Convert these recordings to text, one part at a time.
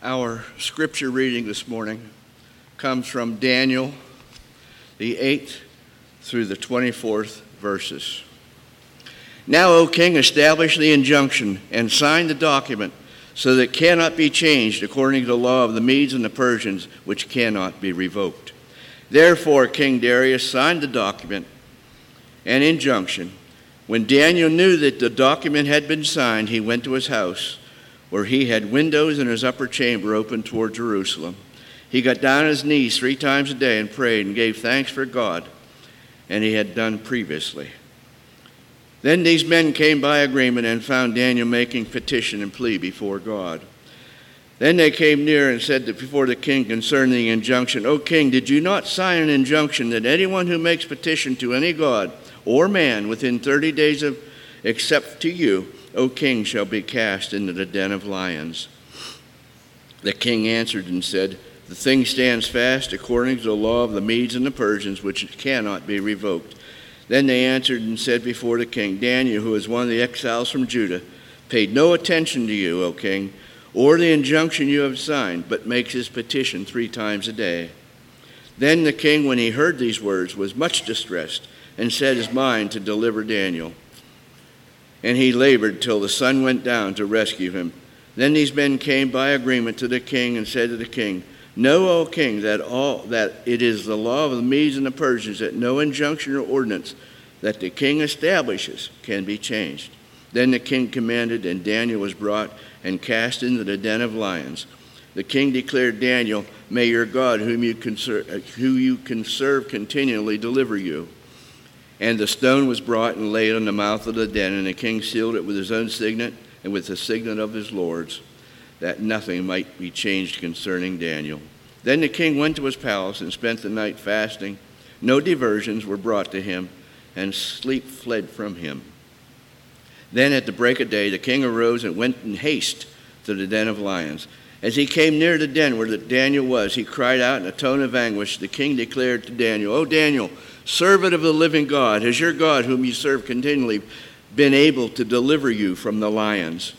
Our scripture reading this morning comes from Daniel, the 8th through the 24th verses. Now, O king, establish the injunction and sign the document so that it cannot be changed according to the law of the Medes and the Persians, which cannot be revoked. Therefore, King Darius signed the document and injunction. When Daniel knew that the document had been signed, he went to his house where he had windows in his upper chamber open toward Jerusalem. He got down on his knees three times a day and prayed and gave thanks for God, and he had done previously. Then these men came by agreement and found Daniel making petition and plea before God. Then they came near and said before the king concerning the injunction, O king, did you not sign an injunction that anyone who makes petition to any god or man within 30 days of except to you, O king, shall be cast into the den of lions. The king answered and said, The thing stands fast according to the law of the Medes and the Persians, which cannot be revoked. Then they answered and said before the king, Daniel, who is one of the exiles from Judah, paid no attention to you, O king, or the injunction you have signed, but makes his petition three times a day. Then the king, when he heard these words, was much distressed and set his mind to deliver Daniel and he labored till the sun went down to rescue him. Then these men came by agreement to the king and said to the king, Know, O king, that all that it is the law of the Medes and the Persians that no injunction or ordinance that the king establishes can be changed. Then the king commanded, and Daniel was brought and cast into the den of lions. The king declared, Daniel, may your God, whom you, conserve, who you can serve continually, deliver you. And the stone was brought and laid on the mouth of the den, and the king sealed it with his own signet and with the signet of his lords, that nothing might be changed concerning Daniel. Then the king went to his palace and spent the night fasting. No diversions were brought to him, and sleep fled from him. Then at the break of day, the king arose and went in haste to the den of lions. As he came near the den where Daniel was, he cried out in a tone of anguish. The king declared to Daniel, O Daniel, servant of the living God, has your God, whom you serve continually, been able to deliver you from the lions?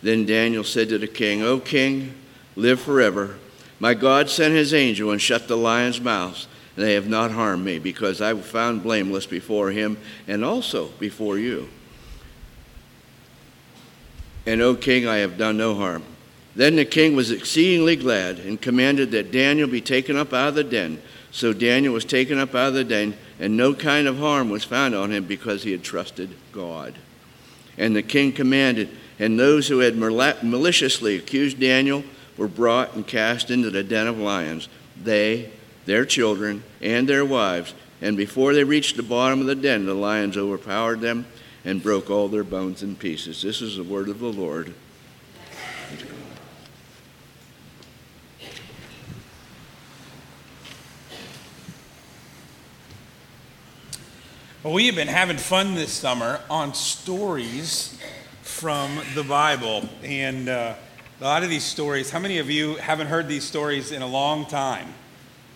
Then Daniel said to the king, O king, live forever. My God sent his angel and shut the lions' mouths, and they have not harmed me, because I was found blameless before him and also before you. And, O king, I have done no harm. Then the king was exceedingly glad and commanded that Daniel be taken up out of the den. So Daniel was taken up out of the den, and no kind of harm was found on him because he had trusted God. And the king commanded, and those who had maliciously accused Daniel were brought and cast into the den of lions, they, their children, and their wives. And before they reached the bottom of the den, the lions overpowered them and broke all their bones in pieces. This is the word of the Lord. Well, we have been having fun this summer on stories from the Bible. And uh, a lot of these stories, how many of you haven't heard these stories in a long time?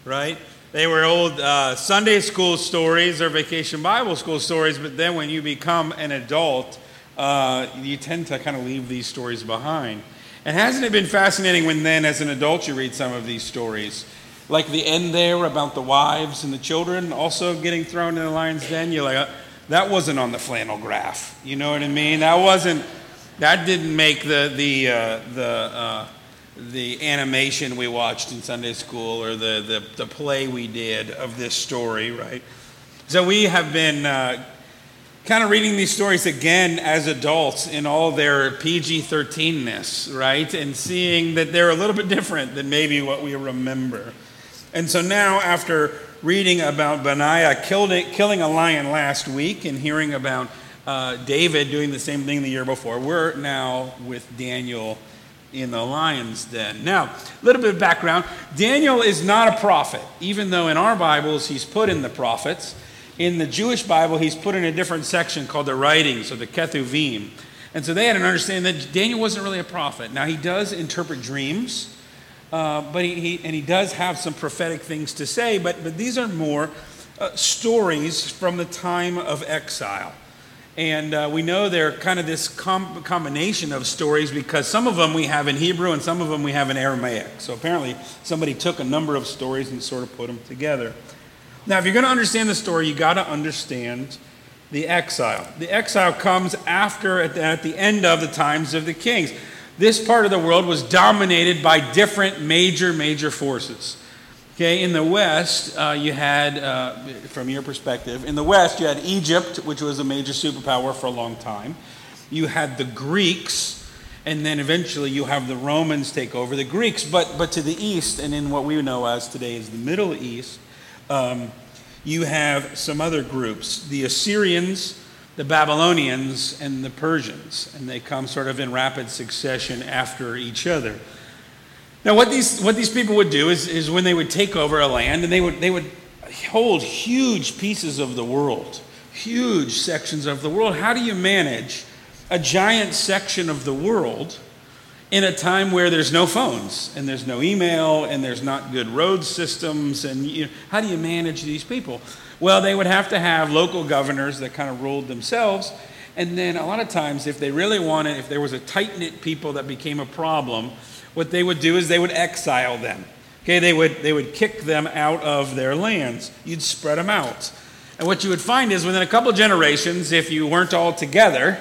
Right? They were old uh, Sunday school stories or vacation Bible school stories, but then when you become an adult, uh, you tend to kind of leave these stories behind. And hasn't it been fascinating when then, as an adult, you read some of these stories? Like the end there about the wives and the children also getting thrown in the lion's den, you're like, uh, that wasn't on the flannel graph. You know what I mean? That wasn't, that didn't make the, the, uh, the, uh, the animation we watched in Sunday school or the, the, the play we did of this story, right? So we have been uh, kind of reading these stories again as adults in all their PG 13ness, right? And seeing that they're a little bit different than maybe what we remember. And so now, after reading about Benaiah killing a lion last week and hearing about uh, David doing the same thing the year before, we're now with Daniel in the lion's den. Now, a little bit of background Daniel is not a prophet, even though in our Bibles he's put in the prophets. In the Jewish Bible, he's put in a different section called the writings or the Ketuvim. And so they had an understanding that Daniel wasn't really a prophet. Now, he does interpret dreams. Uh, but he, he, and he does have some prophetic things to say, but, but these are more uh, stories from the time of exile. And uh, we know they're kind of this com- combination of stories because some of them we have in Hebrew and some of them we have in Aramaic. So apparently somebody took a number of stories and sort of put them together. Now, if you're going to understand the story, you got to understand the exile. The exile comes after, at the, at the end of the times of the kings. This part of the world was dominated by different major, major forces. Okay, in the West, uh, you had, uh, from your perspective, in the West, you had Egypt, which was a major superpower for a long time. You had the Greeks, and then eventually you have the Romans take over the Greeks. But, but to the east, and in what we know as today is the Middle East, um, you have some other groups the Assyrians, the Babylonians, and the Persians. And they come sort of in rapid succession after each other. Now, what these, what these people would do is, is when they would take over a land, and they would, they would hold huge pieces of the world, huge sections of the world. How do you manage a giant section of the world in a time where there's no phones and there's no email and there's not good road systems? And you know, how do you manage these people? Well, they would have to have local governors that kind of ruled themselves. And then a lot of times, if they really wanted, if there was a tight knit people that became a problem, what they would do is they would exile them. Okay, they would, they would kick them out of their lands. You'd spread them out. And what you would find is within a couple generations, if you weren't all together,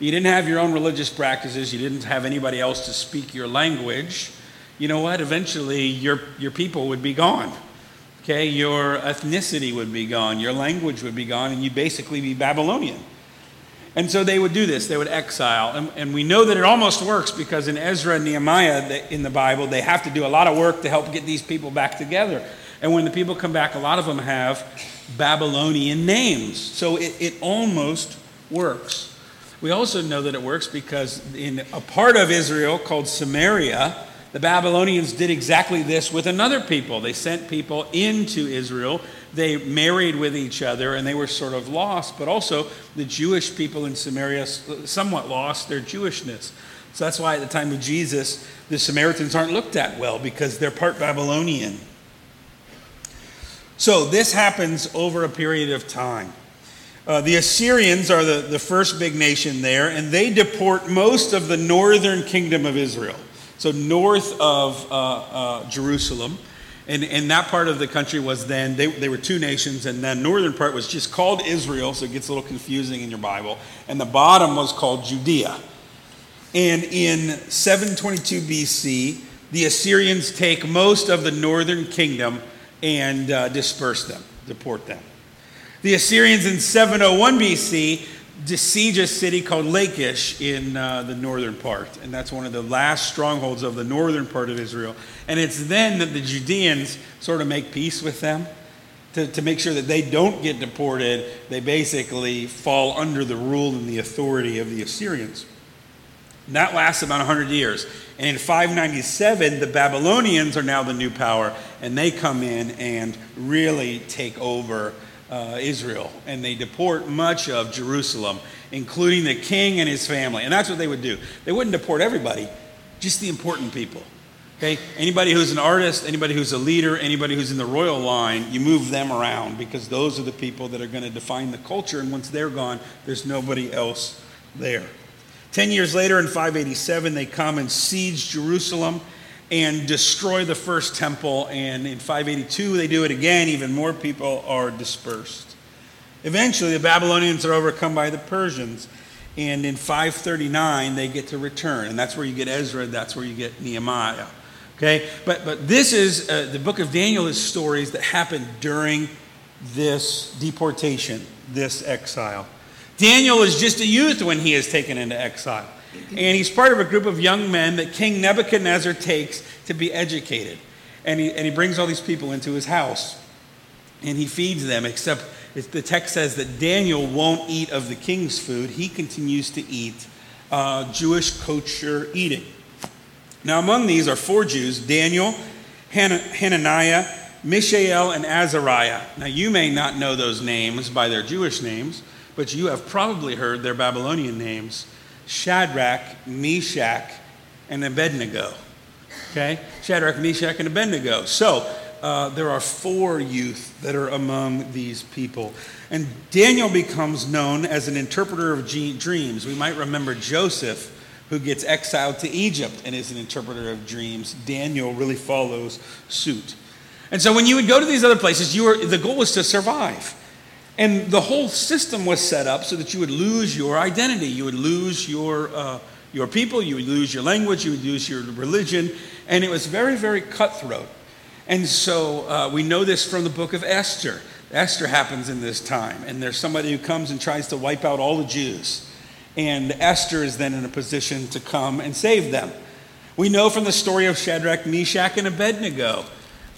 you didn't have your own religious practices, you didn't have anybody else to speak your language, you know what? Eventually, your, your people would be gone. Okay, your ethnicity would be gone, your language would be gone, and you'd basically be Babylonian. And so they would do this, they would exile. And, and, we know that it almost works because in Ezra and Nehemiah in the Bible, they have to do a lot of work to help get these people back together. And when the people come back, a lot of them have Babylonian names. So it, it almost works. We also know that it works because in a part of Israel called Samaria, the Babylonians did exactly this with another people. They sent people into Israel they married with each other and they were sort of lost, but also the Jewish people in Samaria somewhat lost their Jewishness. So that's why at the time of Jesus, the Samaritans aren't looked at well because they're part Babylonian. So this happens over a period of time. Uh, the Assyrians are the, the first big nation there, and they deport most of the northern kingdom of Israel. So, north of uh, uh, Jerusalem. And, and that part of the country was then, they, they were two nations, and the northern part was just called Israel, so it gets a little confusing in your Bible. And the bottom was called Judea. And in 722 BC, the Assyrians take most of the northern kingdom and uh, disperse them, deport them. The Assyrians in 701 BC besiege a city called Lachish in uh, the northern part. And that's one of the last strongholds of the northern part of Israel. And it's then that the Judeans sort of make peace with them to, to make sure that they don't get deported. They basically fall under the rule and the authority of the Assyrians. And that lasts about 100 years. And in 597, the Babylonians are now the new power, and they come in and really take over uh, Israel, and they deport much of Jerusalem, including the king and his family. And that's what they would do. They wouldn't deport everybody, just the important people. Okay? Anybody who's an artist, anybody who's a leader, anybody who's in the royal line, you move them around because those are the people that are going to define the culture. And once they're gone, there's nobody else there. Ten years later, in 587, they come and siege Jerusalem and destroy the first temple. And in 582, they do it again. Even more people are dispersed. Eventually, the Babylonians are overcome by the Persians. And in 539, they get to return. And that's where you get Ezra, that's where you get Nehemiah. Okay? But, but this is, uh, the book of Daniel is stories that happened during this deportation, this exile. Daniel is just a youth when he is taken into exile. And he's part of a group of young men that King Nebuchadnezzar takes to be educated. And he, and he brings all these people into his house. And he feeds them, except the text says that Daniel won't eat of the king's food. He continues to eat uh, Jewish kosher eating. Now, among these are four Jews Daniel, Han- Hananiah, Mishael, and Azariah. Now, you may not know those names by their Jewish names, but you have probably heard their Babylonian names. Shadrach, Meshach, and Abednego. Okay? Shadrach, Meshach, and Abednego. So, uh, there are four youth that are among these people. And Daniel becomes known as an interpreter of dreams. We might remember Joseph, who gets exiled to Egypt and is an interpreter of dreams. Daniel really follows suit. And so when you would go to these other places, you were, the goal was to survive. And the whole system was set up so that you would lose your identity. You would lose your, uh, your people, you would lose your language, you would lose your religion. And it was very, very cutthroat. And so uh, we know this from the book of Esther. Esther happens in this time, and there's somebody who comes and tries to wipe out all the Jews. And Esther is then in a position to come and save them. We know from the story of Shadrach, Meshach, and Abednego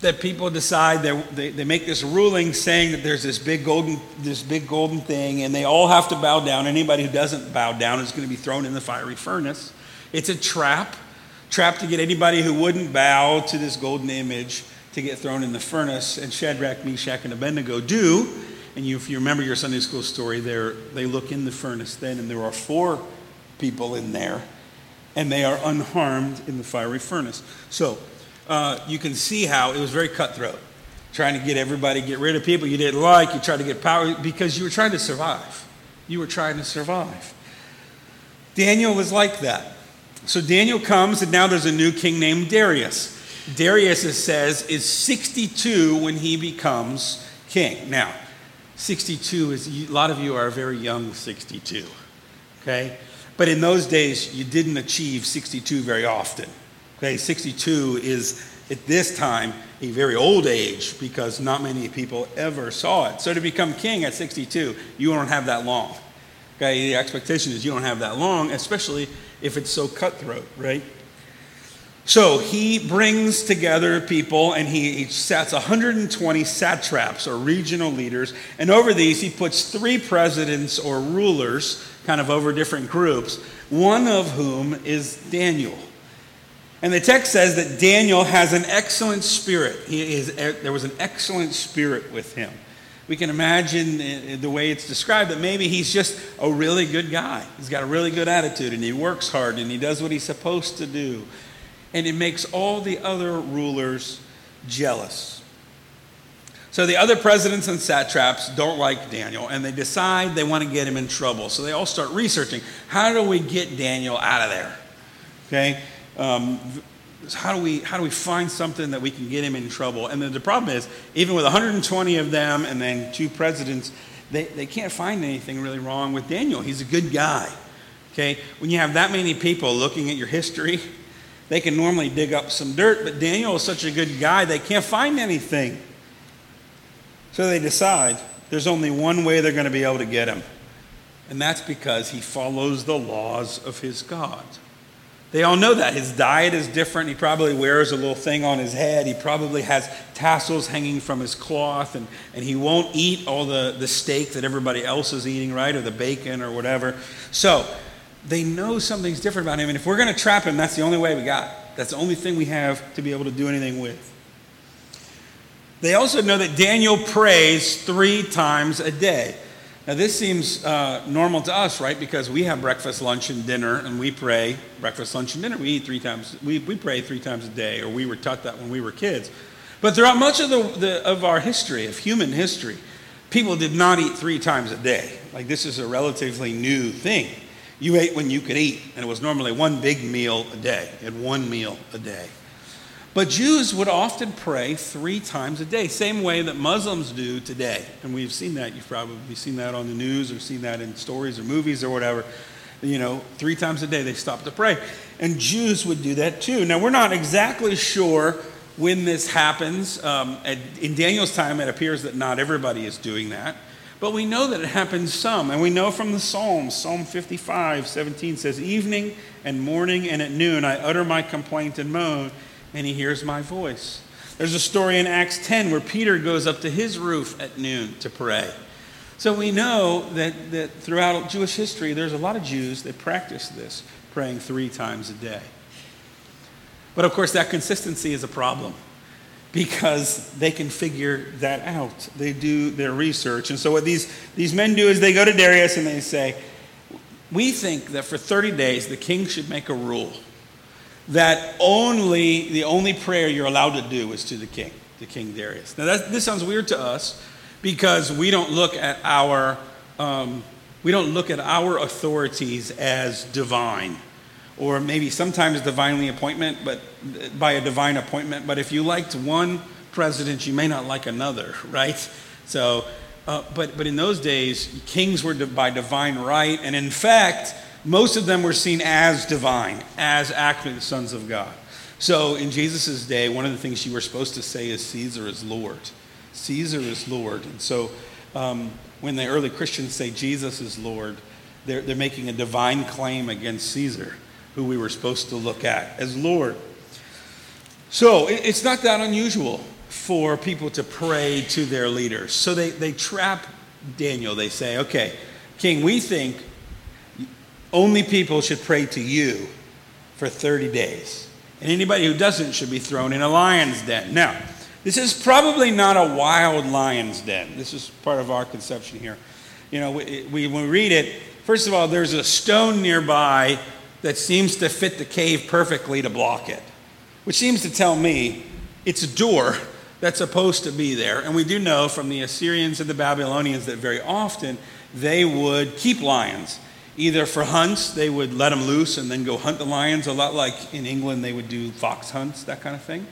that people decide they, they make this ruling saying that there's this big golden this big golden thing and they all have to bow down. Anybody who doesn't bow down is going to be thrown in the fiery furnace. It's a trap trap to get anybody who wouldn't bow to this golden image to get thrown in the furnace. And shadrach meshach and abednego do. And you, if you remember your sunday school story they look in the furnace then and there are four people in there and they are unharmed in the fiery furnace. So uh, you can see how it was very cutthroat. Trying to get everybody, get rid of people you didn't like, you tried to get power because you were trying to survive. You were trying to survive. Daniel was like that. So Daniel comes, and now there's a new king named Darius. Darius, it says, is 62 when he becomes king. Now, 62 is, a lot of you are very young 62, okay? But in those days, you didn't achieve 62 very often. Okay, 62 is at this time a very old age because not many people ever saw it. So to become king at 62, you don't have that long. Okay, the expectation is you don't have that long, especially if it's so cutthroat, right? So he brings together people and he, sets 120 satraps or regional leaders. And over these, he puts three presidents or rulers kind of over different groups, one of whom is Daniel. And the text says that Daniel has an excellent spirit. He is, there was an excellent spirit with him. We can imagine the way it's described that maybe he's just a really good guy. He's got a really good attitude and he works hard and he does what he's supposed to do. And it makes all the other rulers jealous. So the other presidents and satraps don't like Daniel and they decide they want to get him in trouble. So they all start researching how do we get Daniel out of there? Okay? Um, how do we how do we find something that we can get him in trouble? And then the problem is, even with 120 of them and then two presidents, they, they can't find anything really wrong with Daniel. He's a good guy. Okay, when you have that many people looking at your history, they can normally dig up some dirt, but Daniel is such a good guy they can't find anything. So they decide there's only one way they're going to be able to get him, and that's because he follows the laws of his God. They all know that. His diet is different. He probably wears a little thing on his head. He probably has tassels hanging from his cloth, and, and he won't eat all the, the steak that everybody else is eating, right? Or the bacon or whatever. So they know something's different about him. And if we're going to trap him, that's the only way we got. That's the only thing we have to be able to do anything with. They also know that Daniel prays three times a day. Now, this seems uh, normal to us, right? Because we have breakfast, lunch, and dinner, and we pray breakfast, lunch, and dinner. We eat three times, we, we pray three times a day, or we were taught that when we were kids. But throughout much of, the, the, of our history, of human history, people did not eat three times a day. Like, this is a relatively new thing. You ate when you could eat, and it was normally one big meal a day, and one meal a day. But Jews would often pray three times a day, same way that Muslims do today. And we've seen that. You've probably seen that on the news or seen that in stories or movies or whatever. You know, three times a day they stop to pray. And Jews would do that too. Now, we're not exactly sure when this happens. Um, in Daniel's time, it appears that not everybody is doing that. But we know that it happens some. And we know from the Psalms, Psalm 55, 17 says, Evening and morning and at noon I utter my complaint and moan and he hears my voice. There's a story in Acts 10 where Peter goes up to his roof at noon to pray. So we know that, that throughout Jewish history, there's a lot of Jews that practice this, praying three times a day. But of course, that consistency is a problem because they can figure that out. They do their research. And so, what these, these men do is they go to Darius and they say, We think that for 30 days the king should make a rule that only the only prayer you're allowed to do is to the king. the King Darius. Now, that, this sounds weird to us because we don't look at our um, we don't look at our authorities as divine, or maybe sometimes divinely appointment, but by a divine appointment. But if you liked one president, you may not like another, right? So, uh, but but in those days, kings were by divine right, and in fact, most of them were seen as divine, as actually the sons of God. So in Jesus' day, one of the things you were supposed to say is Caesar is Lord. Caesar is Lord. And so um, when the early Christians say Jesus is Lord, they're, they're making a divine claim against Caesar, who we were supposed to look at as Lord. So it, it's not that unusual for people to pray to their leaders. So they, they trap Daniel. They say, okay, King, we think only people should pray to you for 30 days. And anybody who doesn't should be thrown in a lion's den. Now, this is probably not a wild lion's den. This is part of our conception here. You know, we, we, when we read it, first of all, there's a stone nearby that seems to fit the cave perfectly to block it, which seems to tell me it's a door that's supposed to be there. And we do know from the Assyrians and the Babylonians that very often they would keep lions either for hunts, they would let them loose and then go hunt the lions, a lot like in England they would do fox hunts, that kind of thing.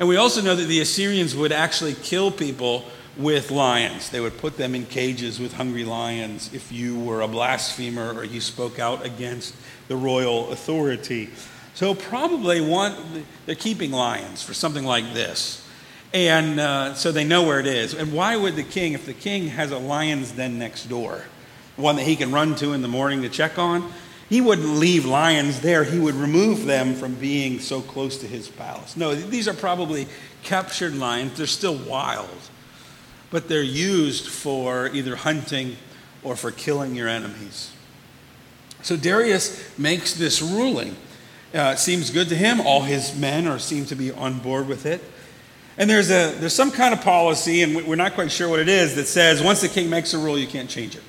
And we also know that the Assyrians would actually kill people with lions. They would put them in cages with hungry lions if you were a blasphemer or you spoke out against the royal authority. So, probably one, they're keeping lions for something like this. And uh, so they know where it is. And why would the king, if the king has a lion's den next door, one that he can run to in the morning to check on, he wouldn't leave lions there. He would remove them from being so close to his palace. No, these are probably captured lions. They're still wild, but they're used for either hunting or for killing your enemies. So Darius makes this ruling. Uh, it seems good to him. All his men are seem to be on board with it. And there's, a, there's some kind of policy, and we're not quite sure what it is, that says once the king makes a rule, you can't change it.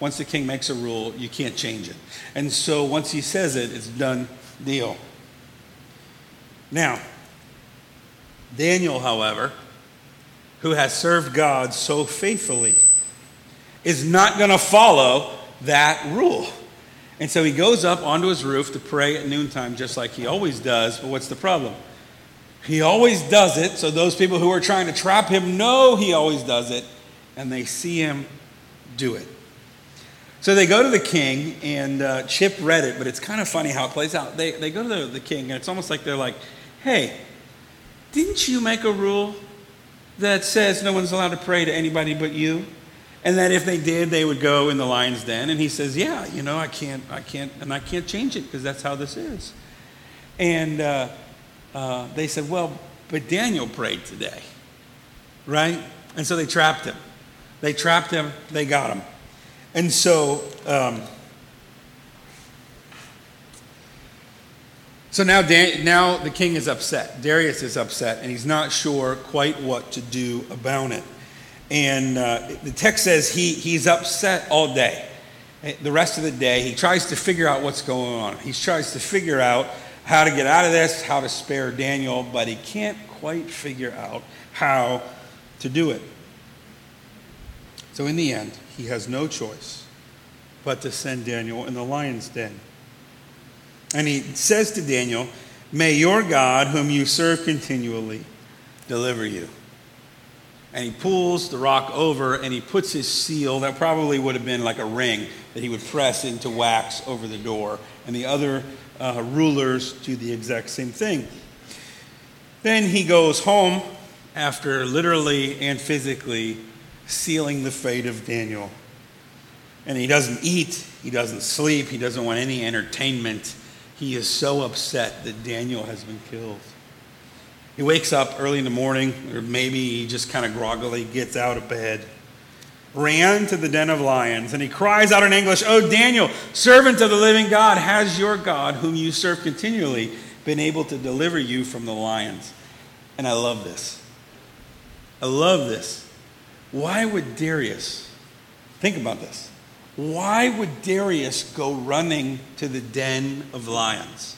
Once the king makes a rule, you can't change it. And so once he says it, it's done deal. Now, Daniel, however, who has served God so faithfully, is not going to follow that rule. And so he goes up onto his roof to pray at noontime, just like he always does. But what's the problem? He always does it, so those people who are trying to trap him know he always does it, and they see him do it. So they go to the king, and uh, Chip read it, but it's kind of funny how it plays out. They, they go to the, the king, and it's almost like they're like, hey, didn't you make a rule that says no one's allowed to pray to anybody but you? And that if they did, they would go in the lion's den. And he says, yeah, you know, I can't, I can't, and I can't change it because that's how this is. And uh, uh, they said, well, but Daniel prayed today, right? And so they trapped him. They trapped him, they got him. And so, um, so now, Dan, now the king is upset. Darius is upset, and he's not sure quite what to do about it. And uh, the text says he, he's upset all day. Eh, the rest of the day, he tries to figure out what's going on. He tries to figure out how to get out of this, how to spare Daniel, but he can't quite figure out how to do it. So, in the end, he has no choice but to send Daniel in the lion's den. And he says to Daniel, May your God, whom you serve continually, deliver you. And he pulls the rock over and he puts his seal, that probably would have been like a ring that he would press into wax over the door. And the other uh, rulers do the exact same thing. Then he goes home after literally and physically sealing the fate of Daniel. And he doesn't eat, he doesn't sleep, he doesn't want any entertainment. He is so upset that Daniel has been killed. He wakes up early in the morning, or maybe he just kind of groggily gets out of bed, ran to the den of lions, and he cries out in English, Oh, Daniel, servant of the living God, has your God, whom you serve continually, been able to deliver you from the lions? And I love this. I love this. Why would Darius, think about this, why would Darius go running to the den of lions?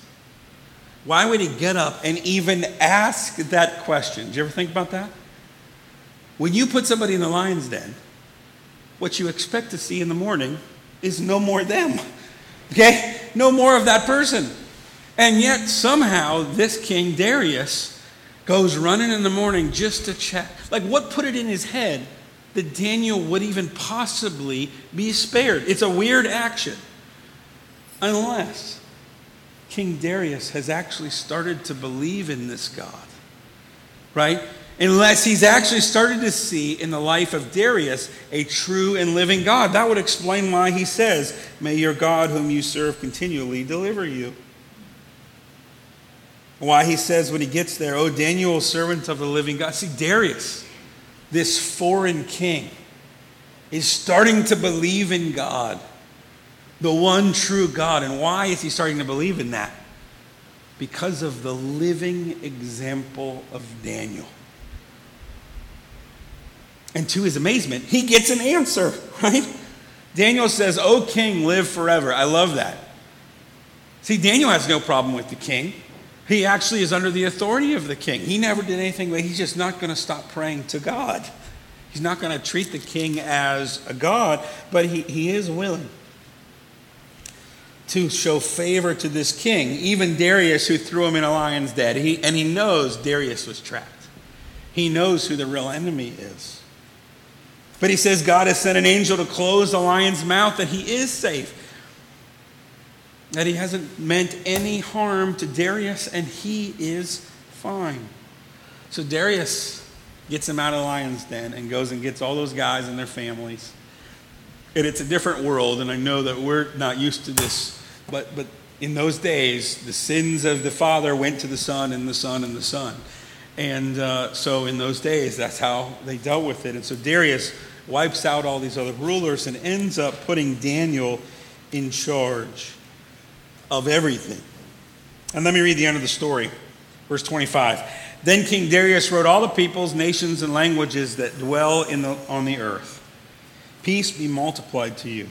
Why would he get up and even ask that question? Did you ever think about that? When you put somebody in the lion's den, what you expect to see in the morning is no more them. Okay? No more of that person. And yet, somehow, this king, Darius, goes running in the morning just to check. Like, what put it in his head that Daniel would even possibly be spared? It's a weird action. Unless King Darius has actually started to believe in this God, right? Unless he's actually started to see in the life of Darius a true and living God. That would explain why he says, May your God, whom you serve continually, deliver you. Why he says when he gets there, Oh, Daniel, servant of the living God. See, Darius, this foreign king, is starting to believe in God the one true God. And why is he starting to believe in that? Because of the living example of Daniel. And to his amazement, he gets an answer, right? Daniel says, O king, live forever. I love that. See, Daniel has no problem with the king. He actually is under the authority of the king. He never did anything, but he's just not going to stop praying to God. He's not going to treat the king as a God, but he, he is willing to show favor to this king, even Darius, who threw him in a lion's den. He, and he knows Darius was trapped. He knows who the real enemy is. But he says God has sent an angel to close the lion's mouth, that he is safe, that he hasn't meant any harm to Darius, and he is fine. So Darius gets him out of the lion's den and goes and gets all those guys and their families. And it's a different world, and I know that we're not used to this but, but in those days, the sins of the father went to the son, and the son, and the son. And uh, so in those days, that's how they dealt with it. And so Darius wipes out all these other rulers and ends up putting Daniel in charge of everything. And let me read the end of the story. Verse 25. Then King Darius wrote all the peoples, nations, and languages that dwell in the, on the earth. Peace be multiplied to you.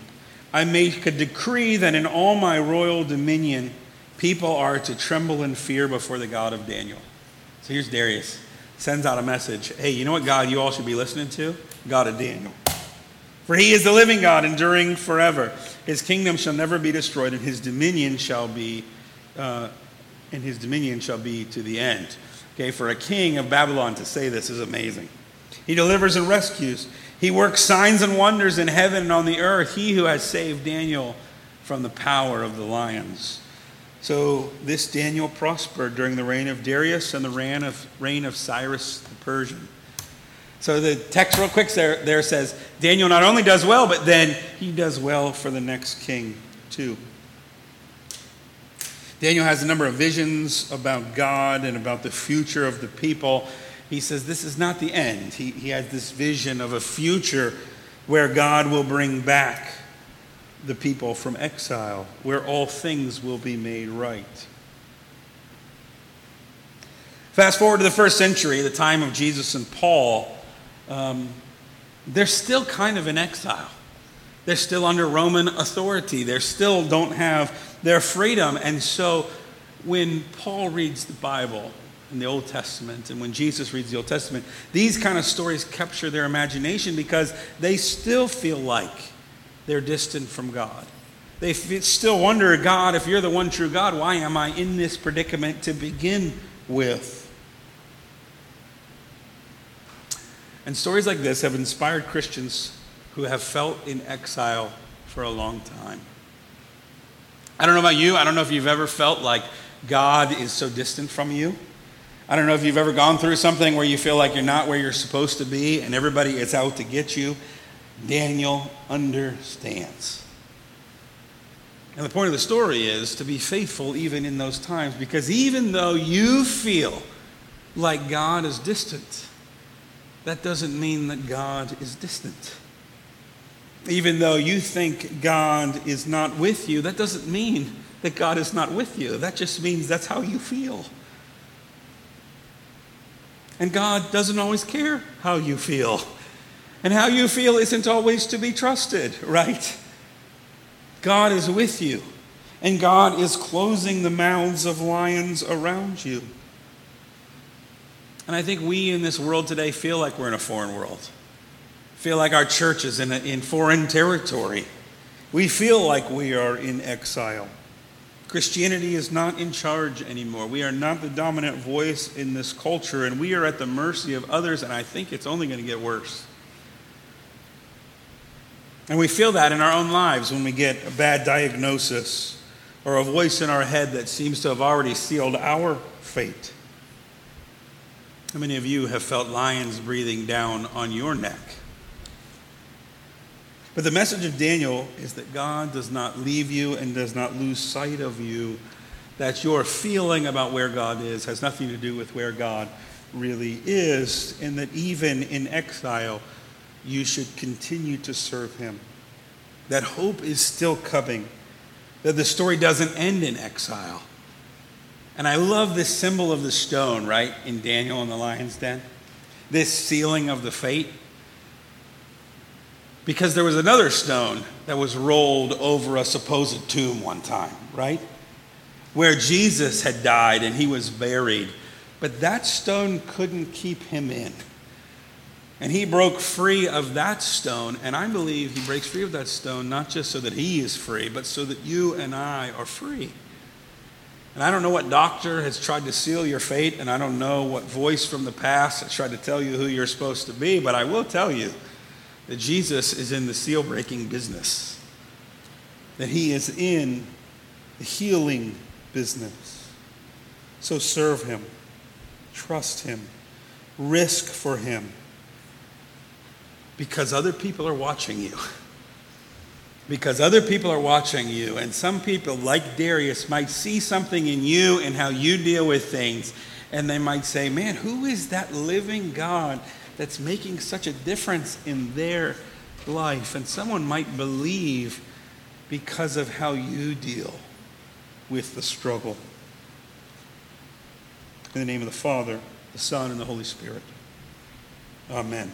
I make a decree that in all my royal dominion, people are to tremble in fear before the God of Daniel. So here's Darius. Sends out a message. Hey, you know what God you all should be listening to? God of Daniel. For he is the living God, enduring forever. His kingdom shall never be destroyed, and his dominion shall be, uh, and his dominion shall be to the end. Okay, for a king of Babylon to say this is amazing. He delivers and rescues. He works signs and wonders in heaven and on the earth. He who has saved Daniel from the power of the lions. So this Daniel prospered during the reign of Darius and the reign of, reign of Cyrus the Persian. So the text, real quick, there, there says Daniel not only does well, but then he does well for the next king, too. Daniel has a number of visions about God and about the future of the people he says this is not the end. He, he has this vision of a future where God will bring back the people from exile, where all things will be made right. Fast forward to the first century, the time of Jesus and Paul, um, they're still kind of in exile. They're still under Roman authority. They still don't have their freedom. And so when Paul reads the Bible, in the Old Testament and when Jesus reads the Old Testament, these kind of stories capture their imagination because they still feel like they're distant from God. They still wonder, God, if you're the one true God, why am I in this predicament to begin with? And stories like this have inspired Christians who have felt in exile for a long time. I don't know about you. I don't know if you've ever felt like God is so distant from you. I don't know if you've ever gone through something where you feel like you're not where you're supposed to be and everybody is out to get you. Daniel understands. And the point of the story is to be faithful even in those times because even though you feel like God is distant, that doesn't mean that God is distant. Even though you think God is not with you, that doesn't mean that God is not with you. That just means that's how you feel. And God doesn't always care how you feel. And how you feel isn't always to be trusted, right? God is with you. And God is closing the mouths of lions around you. And I think we in this world today feel like we're in a foreign world, feel like our church is in, a, in foreign territory. We feel like we are in exile. Christianity is not in charge anymore. We are not the dominant voice in this culture, and we are at the mercy of others, and I think it's only going to get worse. And we feel that in our own lives when we get a bad diagnosis or a voice in our head that seems to have already sealed our fate. How many of you have felt lions breathing down on your neck? But the message of Daniel is that God does not leave you and does not lose sight of you. That your feeling about where God is has nothing to do with where God really is, and that even in exile, you should continue to serve Him. That hope is still coming, that the story doesn't end in exile. And I love this symbol of the stone, right, in Daniel and the lion's den. This sealing of the fate. Because there was another stone that was rolled over a supposed tomb one time, right? Where Jesus had died and he was buried. But that stone couldn't keep him in. And he broke free of that stone. And I believe he breaks free of that stone not just so that he is free, but so that you and I are free. And I don't know what doctor has tried to seal your fate, and I don't know what voice from the past has tried to tell you who you're supposed to be, but I will tell you that Jesus is in the seal breaking business, that he is in the healing business. So serve him, trust him, risk for him, because other people are watching you. because other people are watching you. And some people, like Darius, might see something in you and how you deal with things. And they might say, Man, who is that living God that's making such a difference in their life? And someone might believe because of how you deal with the struggle. In the name of the Father, the Son, and the Holy Spirit. Amen.